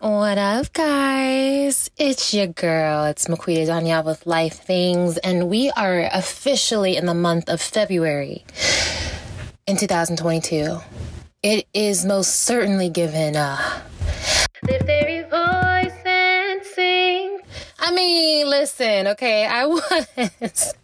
What up, guys? It's your girl. It's Maquita Donyel with Life Things, and we are officially in the month of February in 2022. It is most certainly given a lift every voice and sing. I mean, listen, okay, I was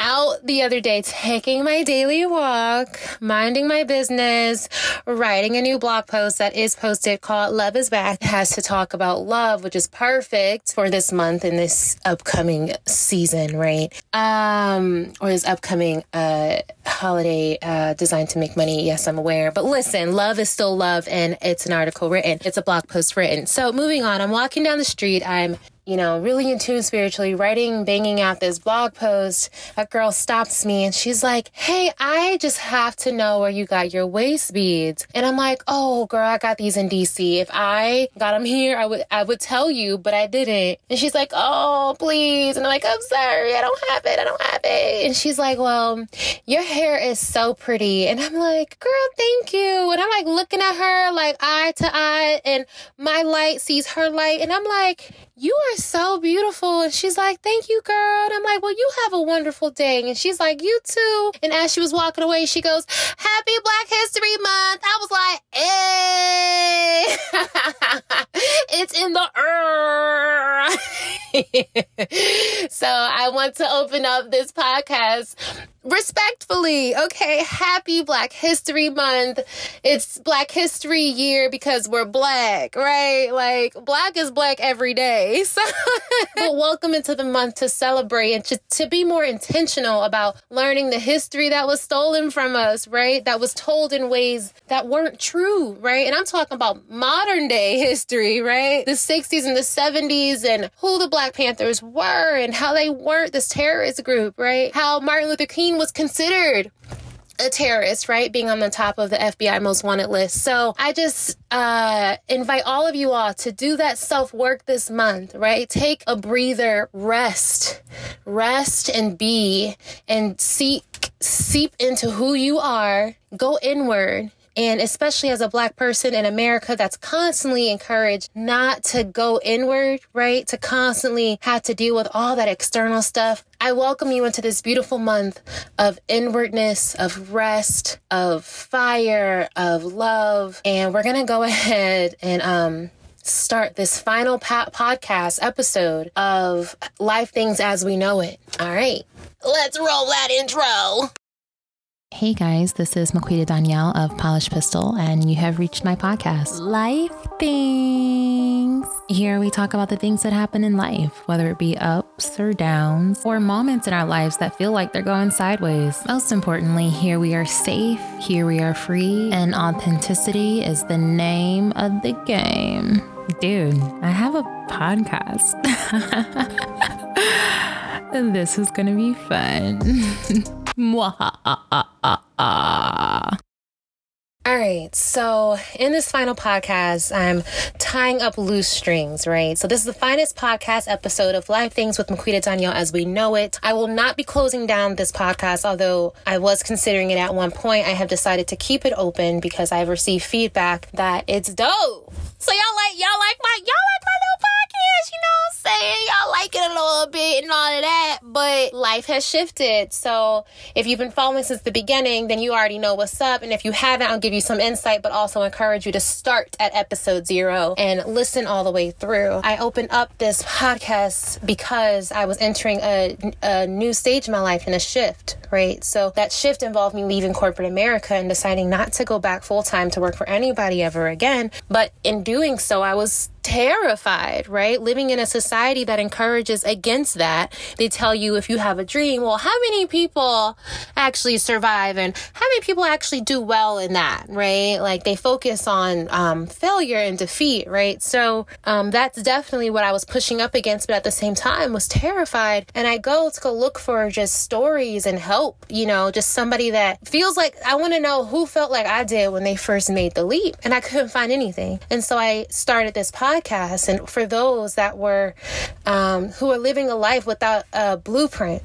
out the other day taking my daily walk, minding my business, writing a new blog post that is posted called Love is Back. It has to talk about love, which is perfect for this month and this upcoming season, right? Um, or this upcoming uh holiday uh designed to make money. Yes, I'm aware. But listen, love is still love and it's an article written. It's a blog post written. So moving on, I'm walking down the street, I'm you know, really in tune spiritually, writing, banging out this blog post, a girl stops me and she's like, Hey, I just have to know where you got your waist beads. And I'm like, Oh, girl, I got these in DC. If I got them here, I would, I would tell you, but I didn't. And she's like, Oh, please. And I'm like, I'm sorry. I don't have it. I don't have it. And she's like, Well, your hair is so pretty. And I'm like, Girl, thank you. And I'm like looking at her like eye to eye and my light sees her light. And I'm like, you are so beautiful. And she's like, thank you, girl. And I'm like, well, you have a wonderful day. And she's like, you too. And as she was walking away, she goes, happy Black History Month. I was like, hey, eh. it's in the air. so I want to open up this podcast respectfully, okay? Happy Black History Month. It's Black History Year because we're black, right? Like, black is black every day. So, but welcome into the month to celebrate and to, to be more intentional about learning the history that was stolen from us, right? That was told in ways that weren't true, right? And I'm talking about modern day history, right? The 60s and the 70s and who the Black Panthers were and how they weren't this terrorist group, right? How Martin Luther King was considered a terrorist, right? Being on the top of the FBI most wanted list. So I just uh, invite all of you all to do that self work this month, right? Take a breather, rest, rest and be and seek, seep into who you are, go inward and especially as a black person in America that's constantly encouraged not to go inward, right? To constantly have to deal with all that external stuff. I welcome you into this beautiful month of inwardness, of rest, of fire, of love. And we're going to go ahead and, um, start this final po- podcast episode of Life Things as We Know It. All right, let's roll that intro. Hey guys, this is Maquita Donyel of Polished Pistil, and you have reached my podcast, Life Things. Here we talk about the things that happen in life, whether it be ups or downs, or moments in our lives that feel like they're going sideways. Most importantly, here we are safe, here we are free, and authenticity is the name of the game. Dude, I have a podcast. this is gonna be fun. All right, so in this final podcast, I'm tying up loose strings, right? So this is the finest podcast episode of Live Things with Maquita Donyel as we know it. I will not be closing down this podcast, although I was considering it at one point. I have decided to keep it open because I've received feedback that it's dope. So y'all like y'all like my y'all like my little podcast, you know what I'm saying? Y'all like it a little bit and all of that, but life has shifted. So if you've been following since the beginning, then you already know what's up. And if you haven't, I'll give you some insight, but also encourage you to start at episode zero and listen all the way through. I opened up this podcast because I was entering a, a new stage in my life and a shift, right? So that shift involved me leaving corporate America and deciding not to go back full time to work for anybody ever again. But in doing so, I was terrified, right? Living in a society that encourages against that. They tell you if you have a dream, well, how many people actually survive and how many people actually do well in that, right? Like they focus on um, failure and defeat, right? So um, that's definitely what I was pushing up against, but at the same time was terrified. And I go to go look for just stories and help, you know, just somebody that feels like I want to know who felt like I did when they first made the leap. And I couldn't find anything. And so I started this podcast podcast and for those that were um, who are living a life without a blueprint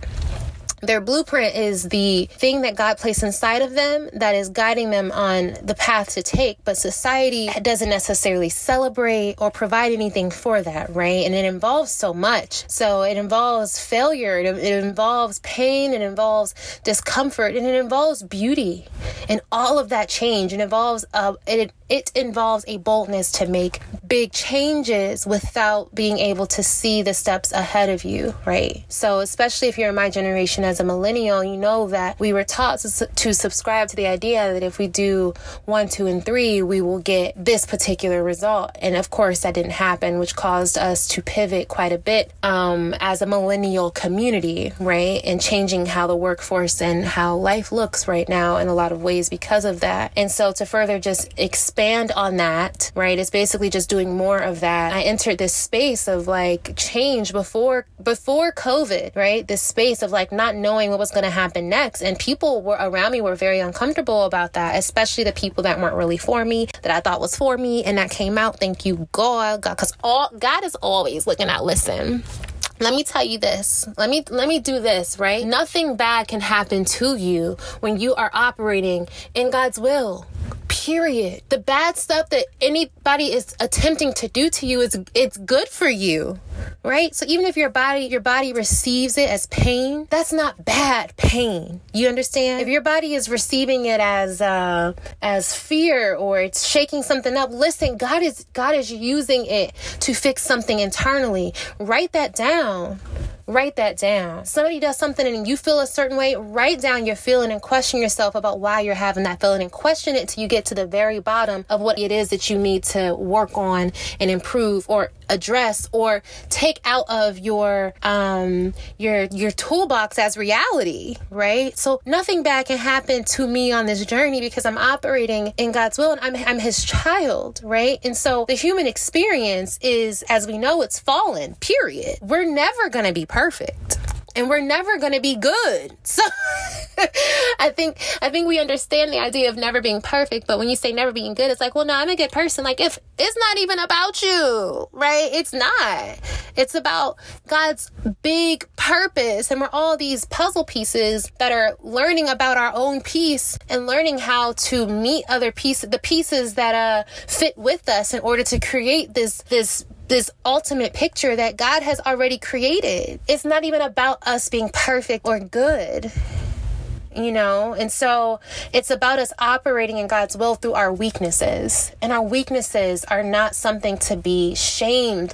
Their blueprint is the thing that God placed inside of them that is guiding them on the path to take, but society doesn't necessarily celebrate or provide anything for that, right? And it involves so much. So it involves failure, it, it involves pain, it involves discomfort, and it involves beauty. And all of that change, it involves uh, it it involves a boldness to make big changes without being able to see the steps ahead of you, right? So, especially if you're in my generation as a millennial, you know that we were taught to, to subscribe to the idea that if we do one, two, and three, we will get this particular result. And of course, that didn't happen, which caused us to pivot quite a bit um, as a millennial community, right? And changing how the workforce and how life looks right now in a lot of ways because of that. And so, to further just expand on that, right? It's basically just doing more of that. I entered this space of like change before before COVID, right? This space of like not knowing what was going to happen next. And people were around me were very uncomfortable about that, especially the people that weren't really for me, that I thought was for me, and that came out. Thank you, God, God, because all God is always looking out. Listen let me tell you this let me let me do this right nothing bad can happen to you when you are operating in god's will period. The bad stuff that anybody is attempting to do to you is it's good for you right? So even if your body your body receives it as pain that's not bad pain. You understand? If your body is receiving it as uh as fear or it's shaking something up listen god is god is using it to fix something internally. Write that down write that down. Somebody does something and you feel a certain way, write down your feeling and question yourself about why you're having that feeling and question it till you get to the very bottom of what it is that you need to work on and improve or address or take out of your um your your toolbox as reality right? So nothing bad can happen to me on this journey because i'm operating in god's will and i'm, I'm his child right? And so the human experience is as we know it's fallen period. We're never going to be perfect and we're never going to be good. So I think I think we understand the idea of never being perfect, but when you say never being good, it's like, well, no, I'm a good person. Like if it's not even about you, right? It's not. It's about God's big purpose, and we're all these puzzle pieces that are learning about our own piece and learning how to meet other pieces, the pieces that uh fit with us in order to create this this this ultimate picture that God has already created. It's not even about us being perfect or good you know? And so it's about us operating in God's will through our weaknesses. And our weaknesses are not something to be shamed,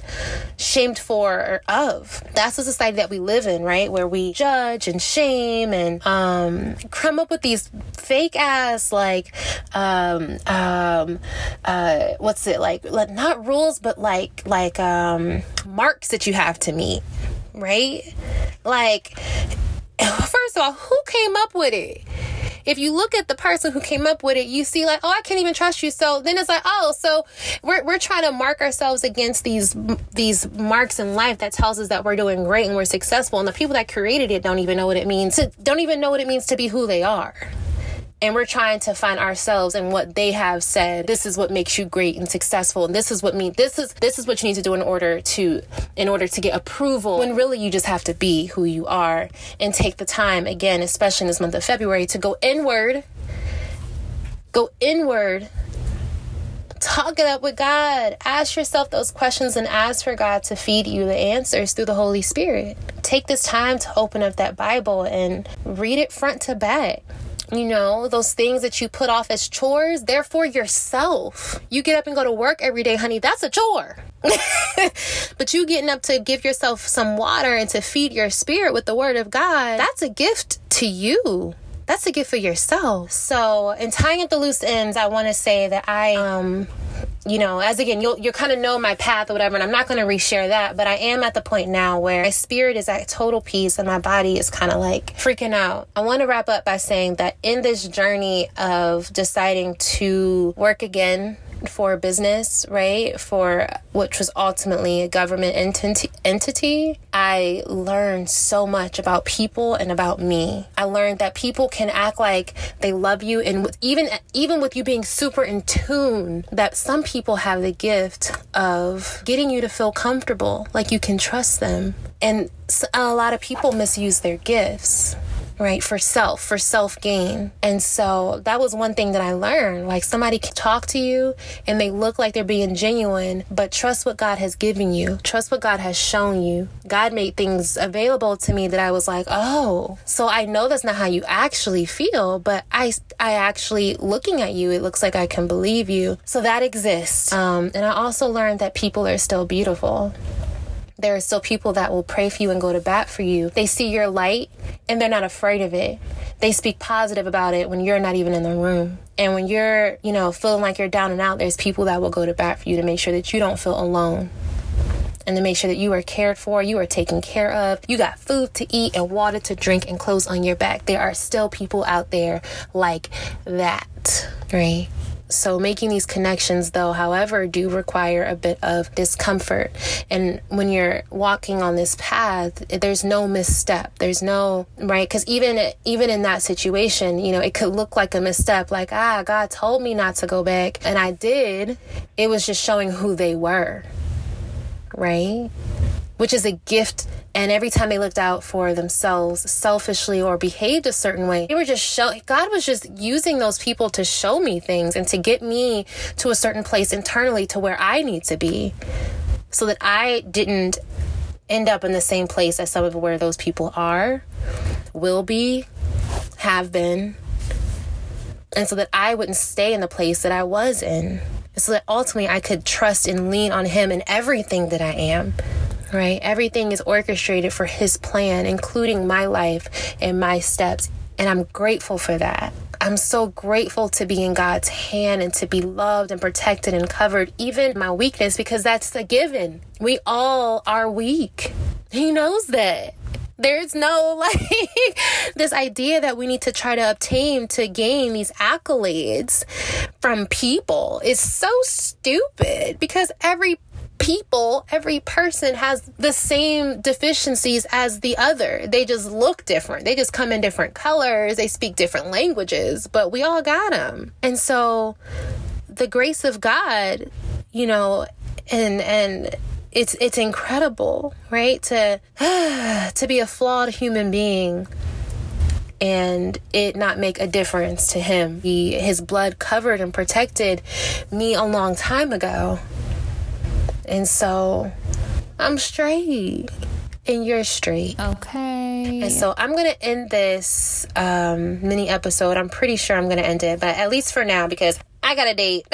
shamed for or of. That's the society that we live in, right? Where we judge and shame and um, come up with these fake ass, like, um, um, uh, what's it like? Like, not rules, but like, like, um, marks that you have to meet, right? Like, first of all, who came up with it? If you look at the person who came up with it, you see like, oh, I can't even trust you. So then it's like, oh, so we're, we're trying to mark ourselves against these these marks in life that tells us that we're doing great and we're successful. And the people that created it don't even know what it means. Don't even know what it means to be who they are and we're trying to find ourselves and what they have said this is what makes you great and successful and this is what me this is this is what you need to do in order to in order to get approval when really you just have to be who you are and take the time again especially in this month of february to go inward go inward talk it up with God. Ask yourself those questions and ask for God to feed you the answers through the Holy Spirit. Take this time to open up that Bible and read it front to back. You know, those things that you put off as chores, they're for yourself. You get up and go to work every day, honey, that's a chore. but you getting up to give yourself some water and to feed your spirit with the word of God, that's a gift to you that's a gift for yourself. So, in tying up the loose ends, I want to say that I um you know, as again, you'll you kind of know my path or whatever, and I'm not going to reshare that, but I am at the point now where my spirit is at total peace and my body is kind of like freaking out. I want to wrap up by saying that in this journey of deciding to work again for business, right? For which was ultimately a government entity, entity, I learned so much about people and about me. I learned that people can act like they love you and with, even even with you being super in tune, that some people have the gift of getting you to feel comfortable, like you can trust them. And a lot of people misuse their gifts right? For self, for self gain. And so that was one thing that I learned. Like somebody can talk to you and they look like they're being genuine, but trust what God has given you. Trust what God has shown you. God made things available to me that I was like, oh, so I know that's not how you actually feel, but I, I actually looking at you, it looks like I can believe you. So that exists. Um, and I also learned that people are still beautiful there are still people that will pray for you and go to bat for you. They see your light and they're not afraid of it. They speak positive about it when you're not even in the room. And when you're, you know, feeling like you're down and out, there's people that will go to bat for you to make sure that you don't feel alone. And to make sure that you are cared for, you are taken care of, you got food to eat and water to drink and clothes on your back. There are still people out there like that, right? So, making these connections, though, however, do require a bit of discomfort. And when you're walking on this path, there's no misstep. There's no, right? Because even, even in that situation, you know, it could look like a misstep, like, ah, God told me not to go back. And I did. It was just showing who they were, right? Which is a gift and every time they looked out for themselves selfishly or behaved a certain way, they were just show God was just using those people to show me things and to get me to a certain place internally to where I need to be. So that I didn't end up in the same place as some of where those people are, will be, have been. And so that I wouldn't stay in the place that I was in. So that ultimately I could trust and lean on Him in everything that I am right? Everything is orchestrated for His plan, including my life and my steps. And I'm grateful for that. I'm so grateful to be in God's hand and to be loved and protected and covered, even my weakness, because that's a given. We all are weak. He knows that. There's no like this idea that we need to try to obtain to gain these accolades from people is so stupid because every people, every person has the same deficiencies as the other. They just look different. They just come in different colors. They speak different languages, but we all got them. And so the grace of God, you know, and and it's it's incredible, right? To to be a flawed human being and it not make a difference to him. He, his blood covered and protected me a long time ago. And so I'm straight and you're straight. Okay. And so I'm going to end this um, mini episode. I'm pretty sure I'm going to end it, but at least for now, because I got a date.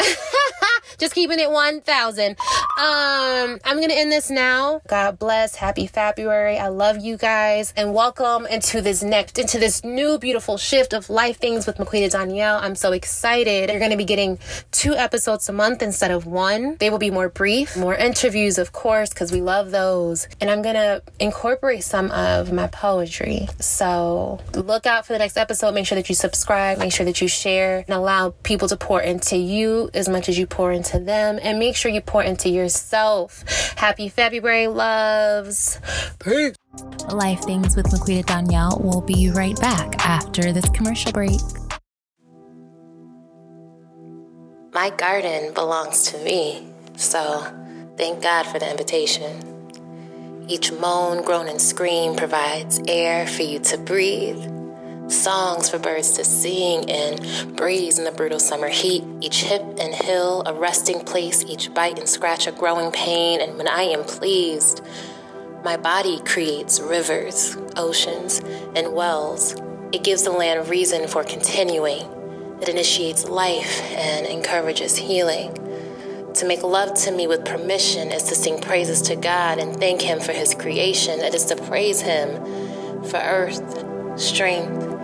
Just keeping it 1000. Um, I'm to end this now. God bless. Happy February. I love you guys and welcome into this next, into this new beautiful shift of life things with Maquita Donyel. I'm so excited. You're to be getting two episodes a month instead of one. They will be more brief, more interviews, of course, because we love those. And I'm to incorporate some of my poetry. So look out for the next episode. Make sure that you subscribe, make sure that you share and allow people to pour into you as much as you pour into them and make sure you pour into yourself. Happy February, loves. Peace. Life Things with Laquita Donyel will be right back after this commercial break. My garden belongs to me, so thank God for the invitation. Each moan, groan, and scream provides air for you to breathe songs for birds to sing and breeze in the brutal summer heat. Each hip and hill a resting place, each bite and scratch a growing pain. And when I am pleased, my body creates rivers, oceans, and wells. It gives the land reason for continuing. It initiates life and encourages healing. To make love to me with permission is to sing praises to God and thank Him for His creation. It is to praise Him for earth, strength,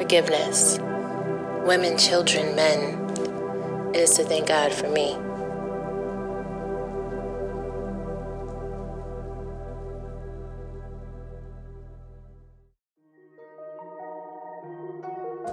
forgiveness, women, children, men. It is to thank God for me.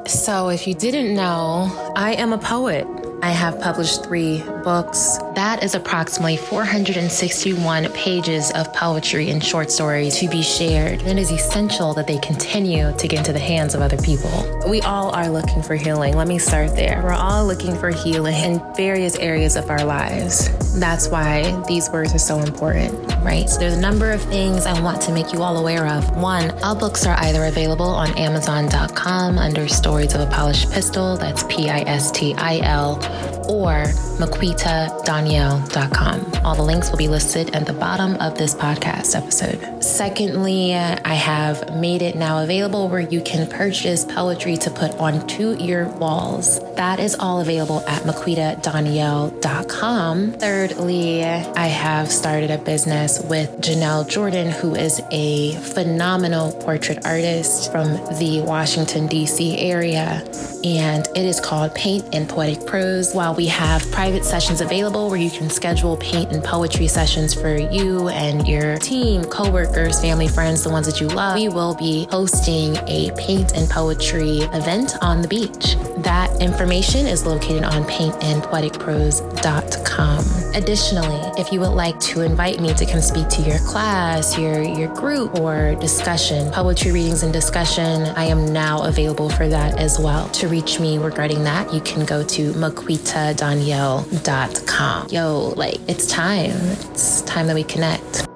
So, if you didn't know, I am a poet. I have published three books. That is approximately 461 pages of poetry and short stories to be shared. It is essential that they continue to get into the hands of other people. We all are looking for healing. Let me start there. We're all looking for healing in various areas of our lives. That's why these words are so important, right? So there's a number of things I want to make you all aware of. One, all books are either available on Amazon.com under Stories of a Polished Pistil, that's P I S T I L, or MaquitaDonyel.com. All the links will be listed at the bottom of this podcast episode. Secondly, I have made it now available where you can purchase poetry to put onto your walls. That is all available at MaquitaDanielle.com. Thirdly, I have started a business with J'Nell Jordan, who is a phenomenal portrait artist from the Washington, D.C. area. And it is called Paint and Poetic Prose. While we have private sessions available where you can schedule paint and poetry sessions for you and your team, coworkers, family, friends, the ones that you love, we will be hosting a paint and poetry event on the beach. That information is located on paintandpoeticprose.com. Additionally, if you would like to invite me to come speak to your class, your, your group, or discussion, poetry readings and discussion, I am now available for that as well. To reach me regarding that, you can go to maquitadonyel.com. Yo, like, it's time. It's time that we connect.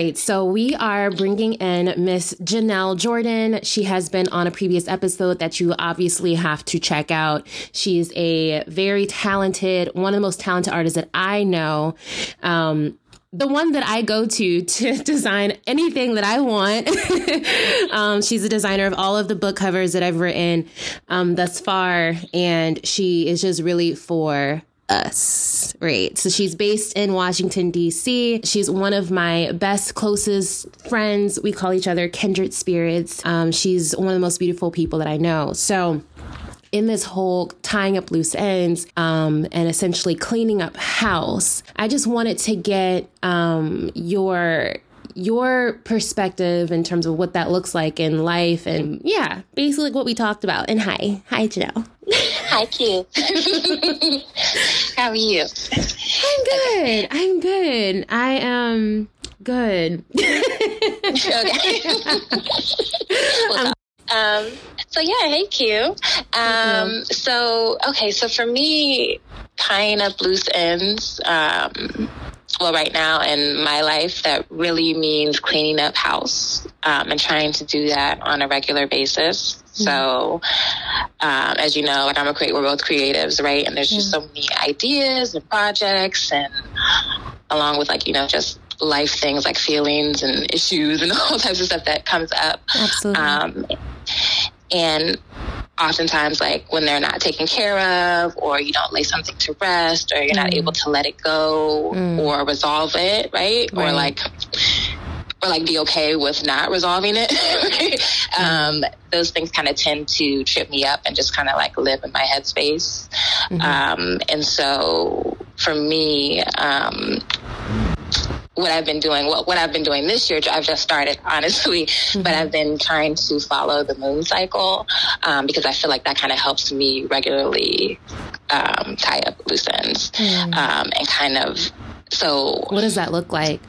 Right, so we are bringing in Miss J'Nell Jordan. She has been on a previous episode that you obviously have to check out. She is a very talented, one of the most talented artists that I know. Um, the one that I go to to design anything that I want. um, she's a designer of all of the book covers that I've written um, thus far, and she is just really for us, right? So she's based in Washington, D.C. She's one of my best, closest friends. We call each other kindred spirits. Um, she's one of the most beautiful people that I know. So, in this whole tying up loose ends um, and essentially cleaning up house, I just wanted to get um, your your perspective in terms of what that looks like in life and yeah basically what we talked about and hi hi J'Nell hi q. How are you? I'm good. I'm good. I am good. Okay. Um so yeah hey q. Um so okay so for me tying up loose ends um well right now in my life that really means cleaning up house um, and trying to do that on a regular basis mm-hmm. so um, as you know like i'm a create we're both creatives right and there's yeah. just so many ideas and projects and along with like you know just life things like feelings and issues and all types of stuff that comes up Absolutely. Um, and oftentimes like when they're not taken care of or you don't lay something to rest or you're mm. not able to let it go mm. or resolve it right? right? or like or like be okay with not resolving it mm. um, those things kind of tend to trip me up and just kind of like live in my headspace mm-hmm. um, and so for me um, what I've been doing, what, what I've been doing this year, I've just started, honestly, mm-hmm. but I've been trying to follow the moon cycle um, because I feel like that kind of helps me regularly um, tie up loose ends mm-hmm. um, and kind of so. What does that look like?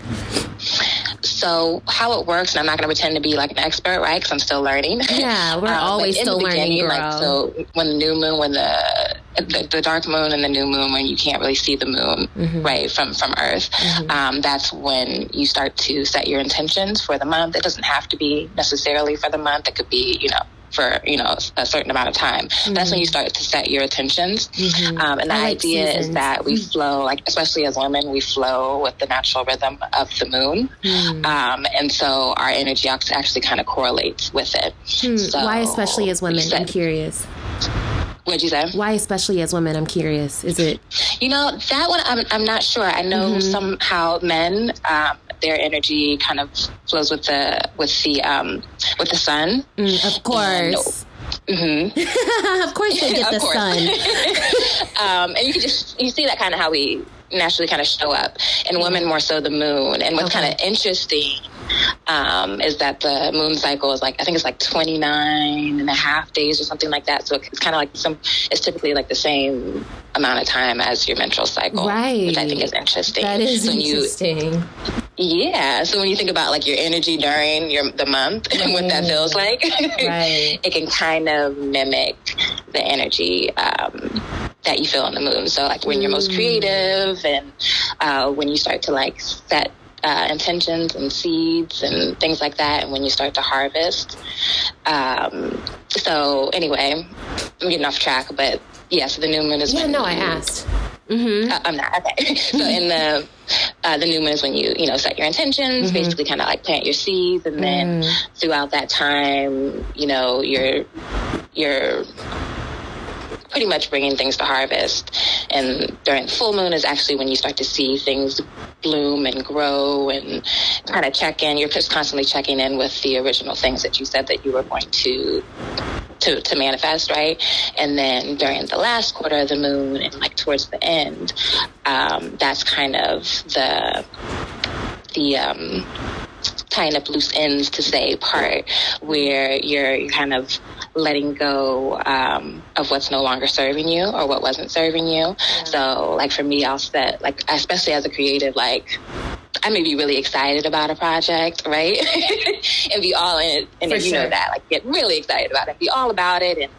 So how it works, and I'm not going to pretend to be like an expert, right? Because I'm still learning. Yeah, we're um, always still learning. Girl. Like so, when the new moon, when the, the, the dark moon and the new moon, when you can't really see the moon, mm-hmm. right, from from Earth, mm-hmm. um, that's when you start to set your intentions for the month. It doesn't have to be necessarily for the month. It could be, you know, for you know a certain amount of time. Mm-hmm. That's when you start to set your intentions. Mm-hmm. Um, and the like idea seasons. is that we mm-hmm. flow, like especially as women, we flow with the natural rhythm of the moon, mm. um, and so our energy actually kind of correlates with it. Hmm. So Why, especially as women? Set, I'm curious. What'd you say? Why, especially as women? I'm curious. Is it? You know that one. I'm, I'm not sure. I know mm-hmm. somehow men, um, their energy kind of flows with the with the um, with the sun. Mm, of course. Mm-hmm. of course, they get the sun. um, and you can just you see that kind of how we naturally kind of show up, and women more so the moon. And what's okay. kind of interesting um, is that the moon cycle is like I think it's like 29 and a half days or something like that. So it's kind of like some. It's typically like the same amount of time as your menstrual cycle, right? Which I think is interesting. That is so interesting. You, yeah. So when you think about like your energy during your the month right. and what that feels like, right. it can kind of mimic the energy. Um, that you feel on the moon. So like when you're most mm. creative and uh, when you start to like set uh, intentions and seeds and things like that, and when you start to harvest. Um, so anyway, I'm getting off track, but yeah, so the new moon is. Yeah, no, I asked. Mm-hmm. Uh, I'm not okay. so in the uh, the new moon is when you you know set your intentions, mm-hmm. basically kind of like plant your seeds, and then mm. throughout that time, you know, you're you're pretty much bringing things to harvest. And during full moon is actually when you start to see things bloom and grow and kind of check in. You're just constantly checking in with the original things that you said that you were going to to, to manifest, right? And then during the last quarter of the moon and like towards the end, um, that's kind of the the um, tying up loose ends to say part where you're, you're kind of letting go um, of what's no longer serving you or what wasn't serving you. So, like for me, I'll set like especially as a creative, like I may be really excited about a project, right? and be all in it, and you sure. know that, like get really excited about it, be all about it, and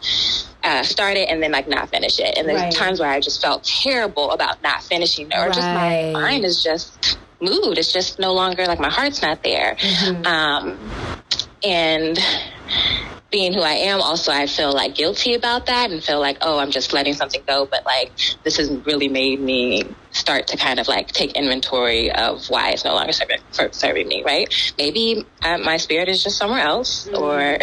uh, start it and then like not finish it. And there's right. times where I just felt terrible about not finishing it, or right. just my mind is just mood. It's just no longer like my heart's not there. Mm-hmm. Um, and being who I am, also I feel like guilty about that and feel like, oh, I'm just letting something go. But like, this has really made me start to kind of like take inventory of why it's no longer serving, serving me, right? Maybe uh, my spirit is just somewhere else, mm-hmm. or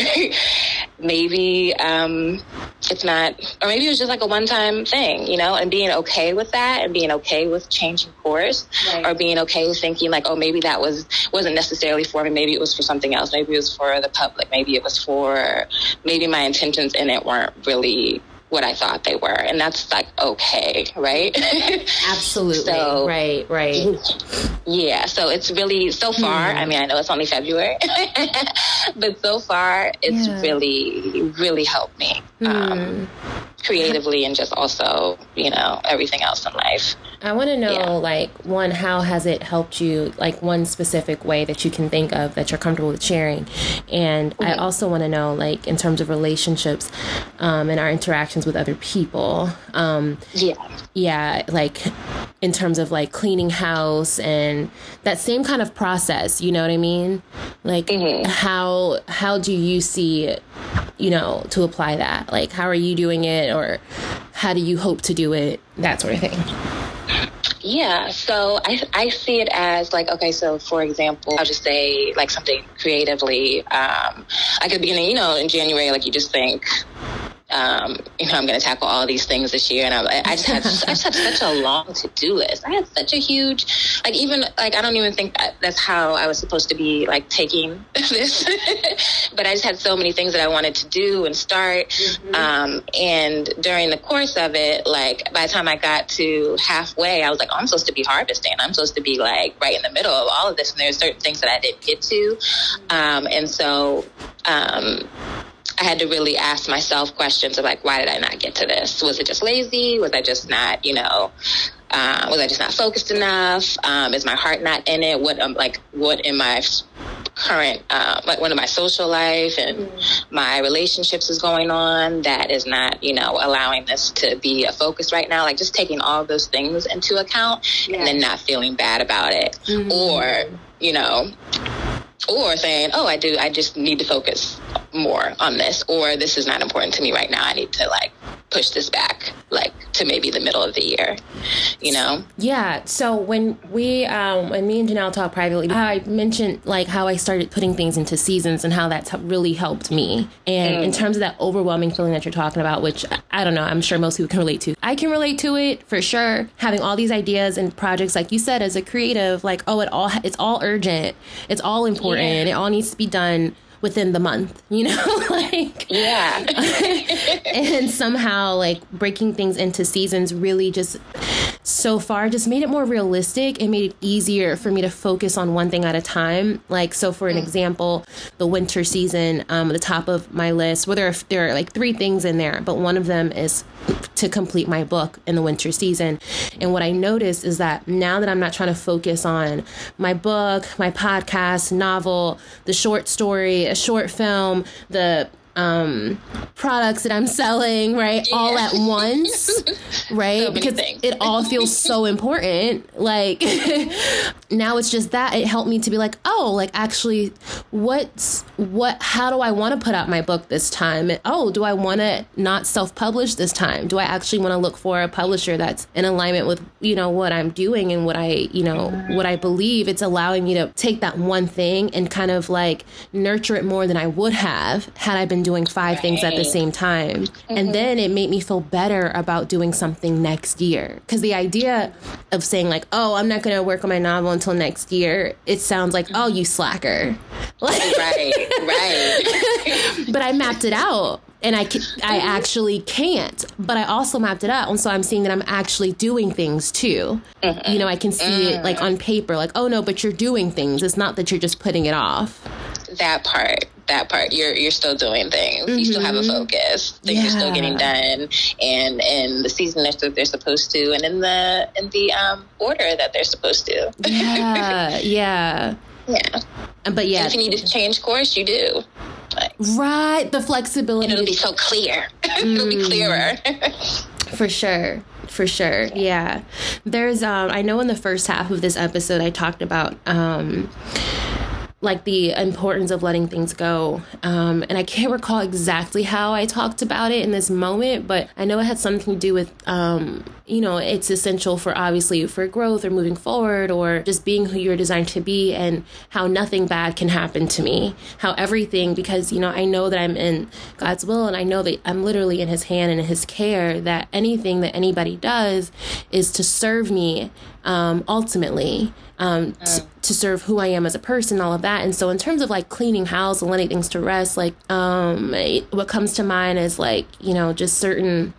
maybe um, it's not, or maybe it was just like a one time thing, you know, and being okay with that and being okay with changing course right. or being okay with thinking like, oh, maybe that was, wasn't necessarily for me. Maybe it was for something else. Maybe it was for the public. Maybe it was for, maybe my intentions in it weren't really what I thought they were. And that's like okay, right? Absolutely. so, right, right. Yeah. So it's really, so far, mm. I mean, I know it's only February, but so far it's yeah. really, really helped me. Mm. Um, creatively and just also, you know, everything else in life. I want to know, yeah. like, one, how has it helped you, like, one specific way that you can think of that you're comfortable with sharing? And mm-hmm. I also want to know, like, in terms of relationships um, and our interactions with other people. Um, yeah. Yeah, like, in terms of, like, cleaning house and that same kind of process, you know what I mean? Like, mm-hmm. how, how do you see, you know, to apply that? Like, how are you doing it? Or how do you hope to do it? That sort of thing. Yeah, so I, I see it as like, okay, so for example, I'll just say like something creatively. Um, at the beginning, you know, in January, like you just think, um, you know, I'm going to tackle all these things this year. And I, I just had, I just had such a long to do list. I had such a huge, like, even, like, I don't even think that that's how I was supposed to be, like, taking this. but I just had so many things that I wanted to do and start. Mm-hmm. Um, and during the course of it, like, by the time I got to halfway, I was like, oh, I'm supposed to be harvesting. I'm supposed to be, like, right in the middle of all of this. And there's certain things that I didn't get to. Mm-hmm. Um, and so, um, I had to really ask myself questions of like, why did I not get to this? Was it just lazy? Was I just not, you know, uh, was I just not focused enough? Um, is my heart not in it? What, um, like, what in my current, uh, like, what in my social life and mm-hmm. my relationships is going on that is not, you know, allowing this to be a focus right now? Like, just taking all those things into account yeah. and then not feeling bad about it. Mm-hmm. Or, you know, or saying, "Oh, I do. I just need to focus more on this," or "This is not important to me right now. I need to like push this back like to maybe the middle of the year you know? Yeah so when we um when me and J'Nell talk privately i mentioned like how i started putting things into seasons and how that's really helped me. And mm. in terms of that overwhelming feeling that you're talking about which i don't know i'm sure most people can relate to. I can relate to it for sure. Having all these ideas and projects like you said as a creative like oh it all it's all urgent. It's all important. Yeah. it all needs to be done within the month, you know, like yeah. and somehow like breaking things into seasons really just so far just made it more realistic and made it easier for me to focus on one thing at a time. Like so for an mm. example, the winter season, um the top of my list, where there are, there are like three things in there, but one of them is to complete my book in the winter season. And what I noticed is that now that I'm not trying to focus on my book, my podcast, novel, the short story, a short film, the um, products that I'm selling, right? Yeah. All at once, right? So because things. it all feels so important. Like now it's just that it helped me to be like, oh, like actually what's what how do I want to put out my book this time? Oh, do I want to not self-publish this time? Do I actually want to look for a publisher that's in alignment with, you know, what I'm doing and what I, you know, what I believe? It's allowing me to take that one thing and kind of like nurture it more than I would have had I been doing five right. things at the same time. Mm-hmm. And then it made me feel better about doing something next year. Cuz the idea of saying like, "Oh, I'm not going to work on my novel until next year." It sounds like, "Oh, you slacker." right right. but I mapped it out and I, I actually can't. But I also mapped it out, and so I'm seeing that I'm actually doing things too. Mm-hmm. You know, I can see mm-hmm. it like on paper, like, oh no, but you're doing things. It's not that you're just putting it off. That part, that part, you're you're still doing things. Mm-hmm. You still have a mm-hmm. focus. Things yeah. are still getting done, and in the season that they're supposed to, and in the in the um, order that they're supposed to. yeah, yeah. Yeah. But yeah. And if you need to change course, you do. Like, right. The flexibility. And it'll be so clear. it'll be clearer. For sure. For sure. Yeah. There's um I know in the first half of this episode I talked about um like the importance of letting things go. Um, and I can't recall exactly how I talked about it in this moment, but I know it had something to do with, um, you know, it's essential for obviously for growth or moving forward or just being who you're designed to be and how nothing bad can happen to me. How everything, because, you know, I know that I'm in God's will and I know that I'm literally in His hand and in His care, that anything that anybody does is to serve me um, ultimately um, t- to serve who I am as a person, all of that. And so, in terms of like cleaning house and letting things to rest, like um, what comes to mind is like you know just certain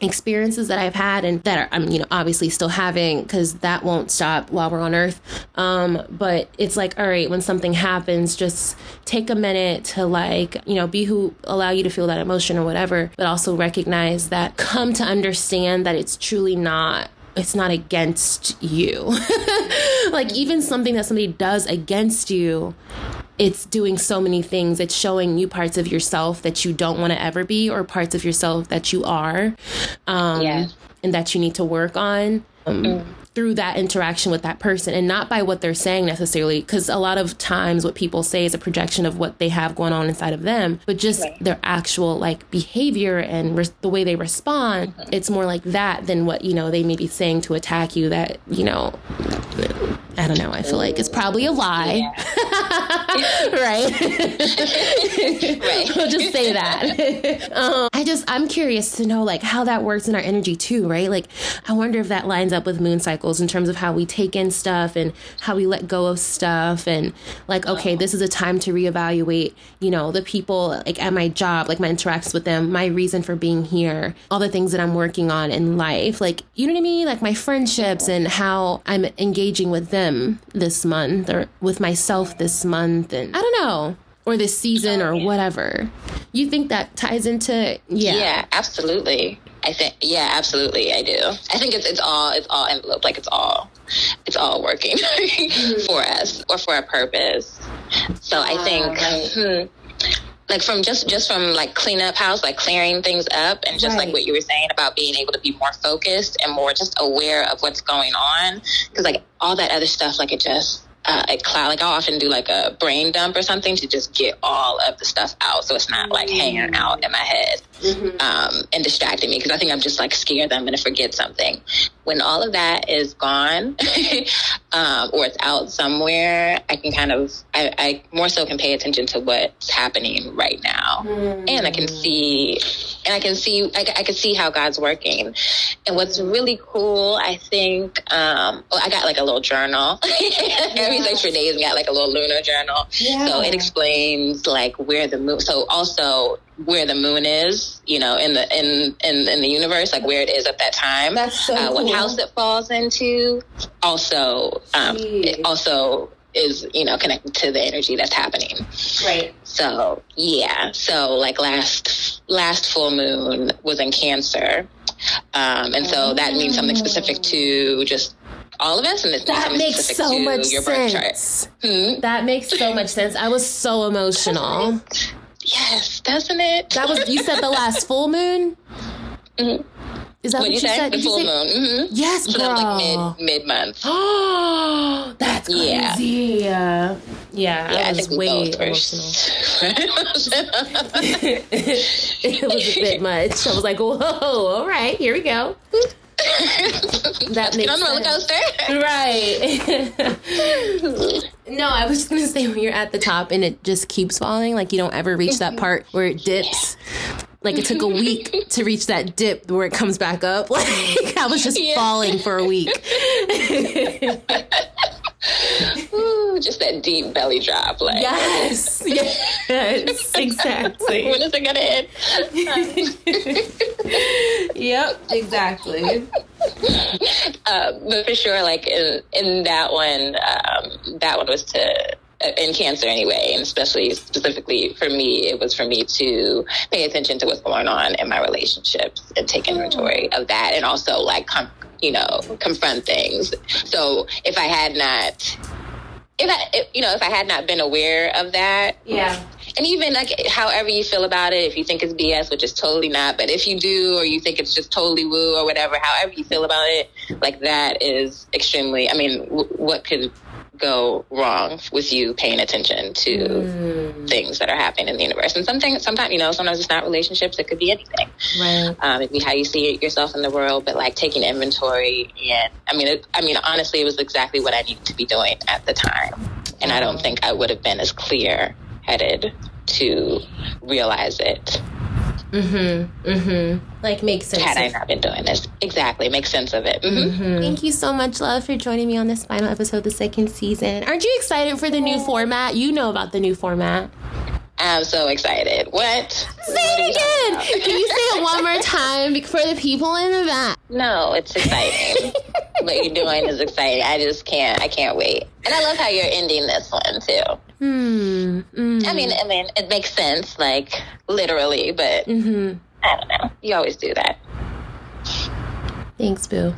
experiences that I've had and that are, I'm you know obviously still having because that won't stop while we're on Earth. Um, but it's like all right, when something happens, just take a minute to like you know be who allow you to feel that emotion or whatever, but also recognize that come to understand that it's truly not it's not against you. like even something that somebody does against you, it's doing so many things. It's showing you parts of yourself that you don't want to ever be or parts of yourself that you are. Um yeah. and that you need to work on. Um, mm through that interaction with that person and not by what they're saying necessarily because a lot of times what people say is a projection of what they have going on inside of them but just right. their actual like behavior and re- the way they respond mm-hmm. it's more like that than what you know they may be saying to attack you that you know I don't know. I feel like it's probably a lie. Yeah. right? right. we'll just say that. um, I just, I'm curious to know like how that works in our energy too, right? Like, I wonder if that lines up with moon cycles in terms of how we take in stuff and how we let go of stuff and like, okay, this is a time to reevaluate, you know, the people like at my job, like my interactions with them, my reason for being here, all the things that I'm working on in life. Like, you know what I mean? Like my friendships and how I'm engaging with them them this month or with myself this month and I don't know or this season or whatever. You think that ties into yeah. Yeah, absolutely. I think yeah, absolutely I do. I think it's it's all it's all enveloped like it's all it's all working for us or for a purpose. So I think right. hmm, like from just just from like clean up house like clearing things up and just right. like what you were saying about being able to be more focused and more just aware of what's going on because like all that other stuff like it just uh, a cloud. Like I'll often do like a brain dump or something to just get all of the stuff out, so it's not like hanging out in my head mm-hmm. um, and distracting me because I think I'm just like scared that I'm going to forget something. When all of that is gone um, or it's out somewhere, I can kind of I, I, more so can pay attention to what's happening right now, mm-hmm. and I can see and I can see I, I can see how God's working. And what's really cool, I think, um, well, I got like a little journal. Every extra days, we got like a little lunar journal. Yeah. So it explains like where the moon. So also where the moon is, you know, in the in in, in the universe, like where it is at that time. That's so uh, cool. What house it falls into. Also, um, it also is you know connected to the energy that's happening. Right. So yeah. So like last last full moon was in Cancer, um, and so that means something specific to just all of us, and that makes so much sense. Hmm? That makes so much sense. I was so emotional. Yes, doesn't it? That was you said the last full moon. Mm-hmm. Is that what, what you, said? The full moon. Mm-hmm. Yes, so girl. like mid mid month. Oh, that's crazy. Yeah, yeah. yeah I, I was way emotional. it was a bit much. I was like, whoa, all right, here we go. that makes on roller coaster. Right. no, I was just gonna say when you're at the top and it just keeps falling, like you don't ever reach that part where it dips. Like it took a week to reach that dip where it comes back up. Like I was just yeah. falling for a week. Ooh, just that deep belly drop, like yes, yes, exactly. when is it gonna end? yep, exactly. Uh, but for sure, like in in that one, um, that one was to in cancer anyway, and especially specifically for me, it was for me to pay attention to what's going on in my relationships and take oh. inventory of that, and also like com- you know confront things. So if I had not, if I if, you know if I had not been aware of that, yeah. And even like however you feel about it, if you think it's BS, which is totally not, but if you do or you think it's just totally woo or whatever, however you feel about it, like that is extremely. I mean, w- what could go wrong with you paying attention to mm. things that are happening in the universe. And something, sometimes, you know, sometimes it's not relationships. It could be anything. Right. Um, it could be how you see yourself in the world, but like taking inventory. And I mean, it, I mean, honestly, it was exactly what I needed to be doing at the time. And I don't think I would have been as clear headed to realize it Mm-hmm. Mm-hmm. Like make sense. Had I not been doing this, exactly, make sense of it. Mm-hmm. Mm-hmm. Thank you so much, love, for joining me on this final episode of the second season. Aren't you excited for the new format? You know about the new format. I'm so excited. What? Say it again. Can you say it one more time for the people in the back? No, it's exciting. what you're doing is exciting. I just can't. I can't wait. And I love how you're ending this one too. Hmm. Mm. I mean, I mean, it makes sense, like literally, but mm-hmm. I don't know. You always do that. Thanks, Boo.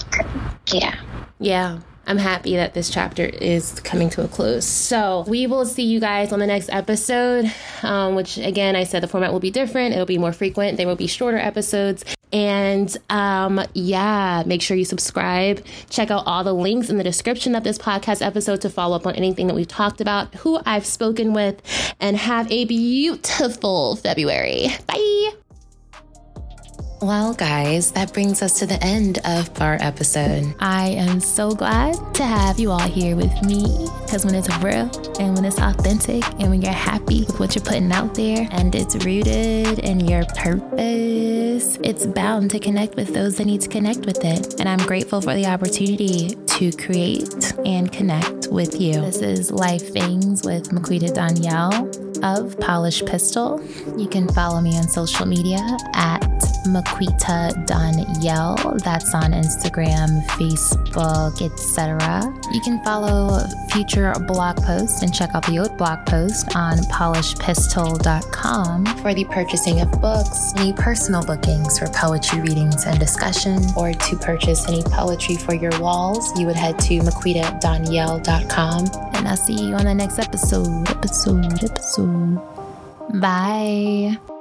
Yeah. Yeah. I'm happy that this chapter is coming to a close. So we will see you guys on the next episode, um, which again, I said the format will be different. It'll be more frequent. There will be shorter episodes. And um, yeah, make sure you subscribe. Check out all the links in the description of this podcast episode to follow up on anything that we've talked about, who I've spoken with, and have a beautiful February. Bye. Well, guys, that brings us to the end of our episode. I am so glad to have you all here with me because when it's real and when it's authentic and when you're happy with what you're putting out there and it's rooted in your purpose, it's bound to connect with those that need to connect with it. And I'm grateful for the opportunity to create and connect with you. This is Life Things with Maquita Donyel of Polished Pistil. You can follow me on social media at Maquita Donyel. That's on Instagram, Facebook, etc. You can follow future blog posts and check out the old blog post on polishedpistil.com for the purchasing of books, any personal bookings for poetry readings and discussion, or to purchase any poetry for your walls, you would head to maquitadonyel.com. And I'll see you on the next episode. Episode, episode. Bye.